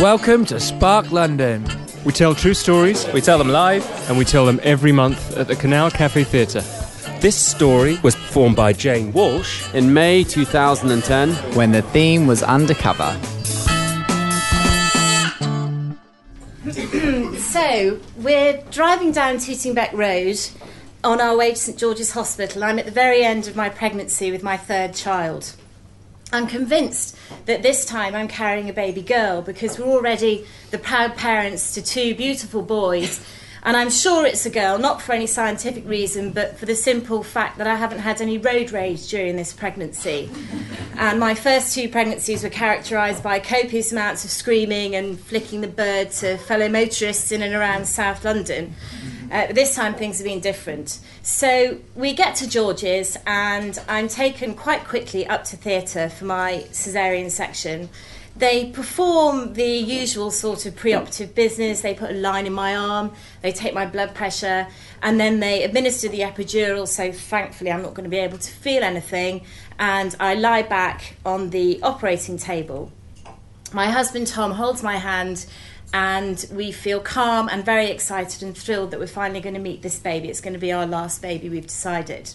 Welcome to Spark London. We tell true stories, We tell them live. and we tell them every month at the Canal Cafe Theatre. This story was performed by Jane Walsh in May 2010. when the theme was undercover. So, we're driving down Tooting Bec Road on our way to St George's Hospital. I'm at the very end of my pregnancy with my third child. I'm convinced that this time I'm carrying a baby girl because we're already the proud parents to two beautiful boys. And I'm sure it's a girl, not for any scientific reason, but for the simple fact that I haven't had any road rage during this pregnancy. And my first two pregnancies were characterised by copious amounts of screaming and flicking the bird to fellow motorists in and around South London. Uh, this time things have been different. So we get to George's, and I'm taken quite quickly up to theatre for my caesarean section. They perform the usual sort of preoperative business. They put a line in my arm, they take my blood pressure, and then they administer the epidural. So thankfully, I'm not going to be able to feel anything, and I lie back on the operating table. My husband Tom holds my hand, and we feel calm and very excited and thrilled that we're finally going to meet this baby. It's going to be our last baby, we've decided.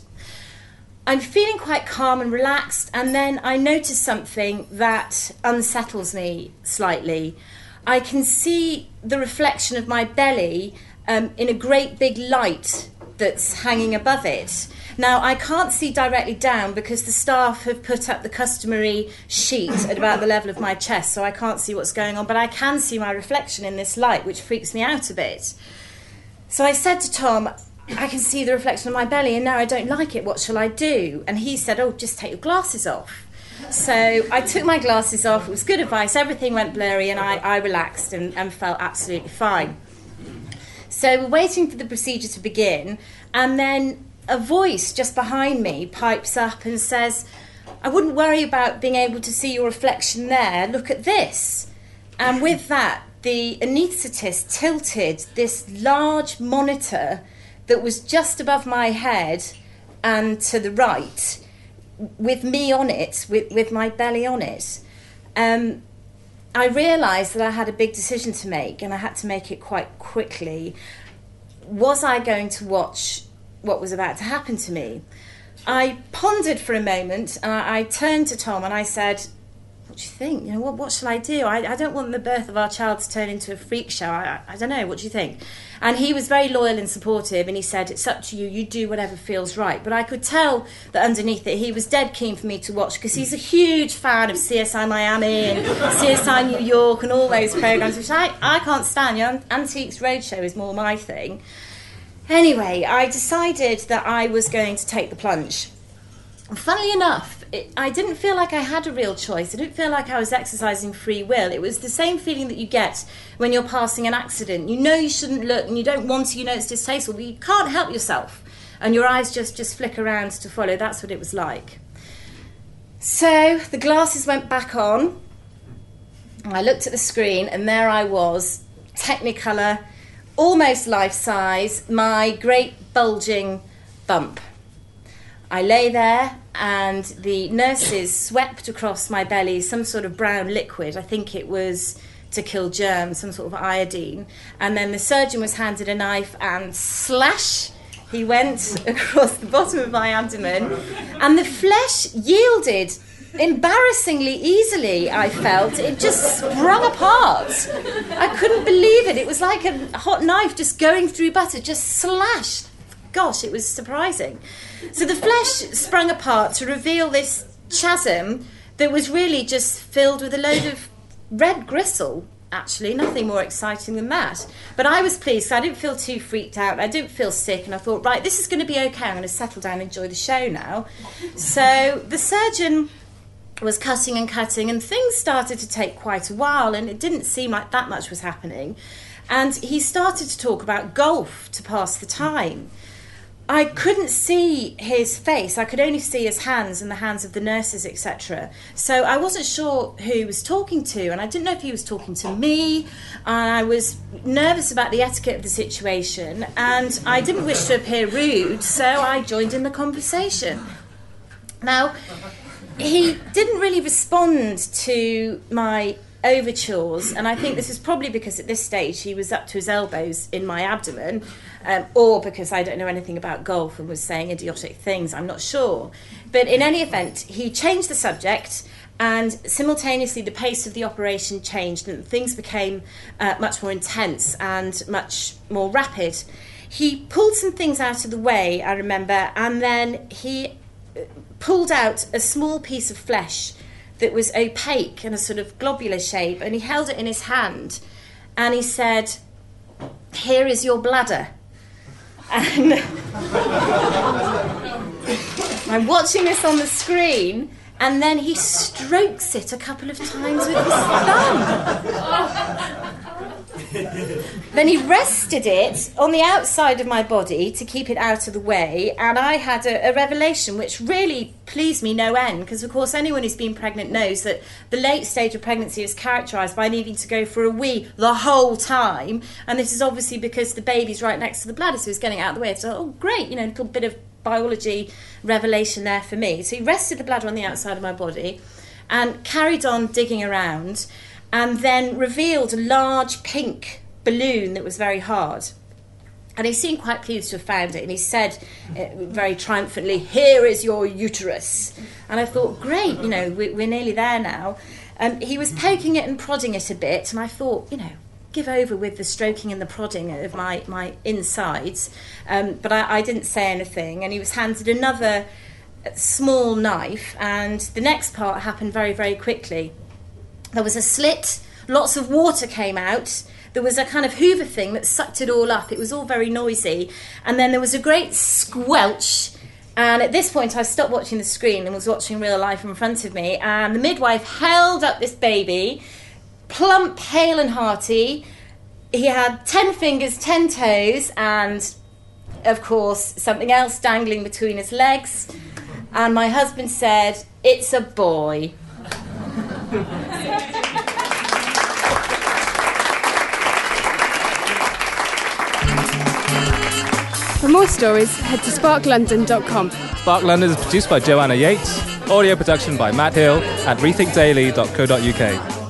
I'm feeling quite calm and relaxed, and then I notice something that unsettles me slightly. I can see the reflection of my belly um, in a great big light that's hanging above it. Now, I can't see directly down because the staff have put up the customary sheet at about the level of my chest, so I can't see what's going on, but I can see my reflection in this light, which freaks me out a bit. So I said to Tom, I can see the reflection of my belly, and now I don't like it. What shall I do? And he said, Oh, just take your glasses off. So I took my glasses off. It was good advice. Everything went blurry, and I, I relaxed and, and felt absolutely fine. So we're waiting for the procedure to begin, and then a voice just behind me pipes up and says, I wouldn't worry about being able to see your reflection there. Look at this. And with that, the anaesthetist tilted this large monitor that was just above my head and to the right with me on it, with, with my belly on it. Um, I realised that I had a big decision to make and I had to make it quite quickly. Was I going to watch what was about to happen to me? I pondered for a moment and I, I turned to Tom and I said, What do you think? You know, what, what shall I do? I, I don't want the birth of our child to turn into a freak show. I, I, I don't know. What do you think? And he was very loyal and supportive and he said, It's up to you. You do whatever feels right. But I could tell that underneath it, he was dead keen for me to watch because he's a huge fan of CSI Miami and CSI New York and all those programs, which I, I can't stand. You know, Antiques Roadshow is more my thing. Anyway, I decided that I was going to take the plunge. Funnily enough, it, I didn't feel like I had a real choice. I didn't feel like I was exercising free will. It was the same feeling that you get when you're passing an accident. You know you shouldn't look and you don't want to, you know it's distasteful, but you can't help yourself. And your eyes just, just flick around to follow. That's what it was like. So the glasses went back on. I looked at the screen and there I was, Technicolor, almost life size, my great bulging bump. I lay there and the nurses swept across my belly some sort of brown liquid. I think it was to kill germs, some sort of iodine. And then the surgeon was handed a knife and slash, he went across the bottom of my abdomen, and the flesh yielded embarrassingly easily, I felt. It just sprung apart. I couldn't believe it. It was like a hot knife just going through butter, just slashed. Gosh, it was surprising. So the flesh sprung apart to reveal this chasm that was really just filled with a load of red gristle actually, nothing more exciting than that. But I was pleased, I didn't feel too freaked out, I didn't feel sick, and I thought, right, this is going to be okay, I'm going to settle down and enjoy the show now. So the surgeon was cutting and cutting, and things started to take quite a while, and it didn't seem like that much was happening. And he started to talk about golf to pass the time. I couldn't see his face. I could only see his hands and the hands of the nurses, etc. So I wasn't sure who he was talking to, and I didn't know if he was talking to me. And I was nervous about the etiquette of the situation, and I didn't wish to appear rude, so I joined in the conversation. Now, he didn't really respond to my overtures, and I think this is probably because at this stage he was up to his elbows in my abdomen, um, or because I don't know anything about golf and was saying idiotic things, I'm not sure. But in any event, he changed the subject. And simultaneously, the pace of the operation changed, and things became uh, much more intense and much more rapid. He pulled some things out of the way, I remember, and then he uh, pulled out a small piece of flesh that was opaque and a sort of globular shape, and he held it in his hand and he said, Here is your bladder. And I'm watching this on the screen, and then he strokes it a couple of times with his thumb. Then he rested it on the outside of my body to keep it out of the way, and I had a, a revelation which really pleased me no end because, of course, anyone who's been pregnant knows that the late stage of pregnancy is characterised by needing to go for a wee the whole time, and this is obviously because the baby's right next to the bladder, so he's getting out of the way. So, oh, great, you know, a little bit of biology revelation there for me. So he rested the bladder on the outside of my body and carried on digging around and then revealed a large pink balloon that was very hard. And he seemed quite pleased to have found it, and he said uh, very triumphantly, Here is your uterus. And I thought, Great, you know, we, are nearly there now. Um, he was poking it and prodding it a bit, and I thought, you know, give over with the stroking and the prodding of my, my insides. Um, but I, I didn't say anything, and he was handed another small knife, and the next part happened very, very quickly. There was a slit, lots of water came out. There was a kind of hoover thing that sucked it all up. It was all very noisy. And then there was a great squelch. And at this point, I stopped watching the screen and was watching real life in front of me. And the midwife held up this baby, plump, hale, and hearty. He had 10 fingers, 10 toes, and of course, something else dangling between his legs. And my husband said, It's a boy. For more stories, head to sparklondon.com. Spark London is produced by Joanna Yates, audio production by Matt Hill at rethinkaudio.co.uk.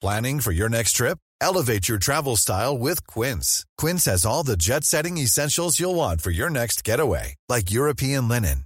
Planning for your next trip? Elevate your travel style with Quince. Quince has all the jet setting essentials you'll want for your next getaway, like European linen,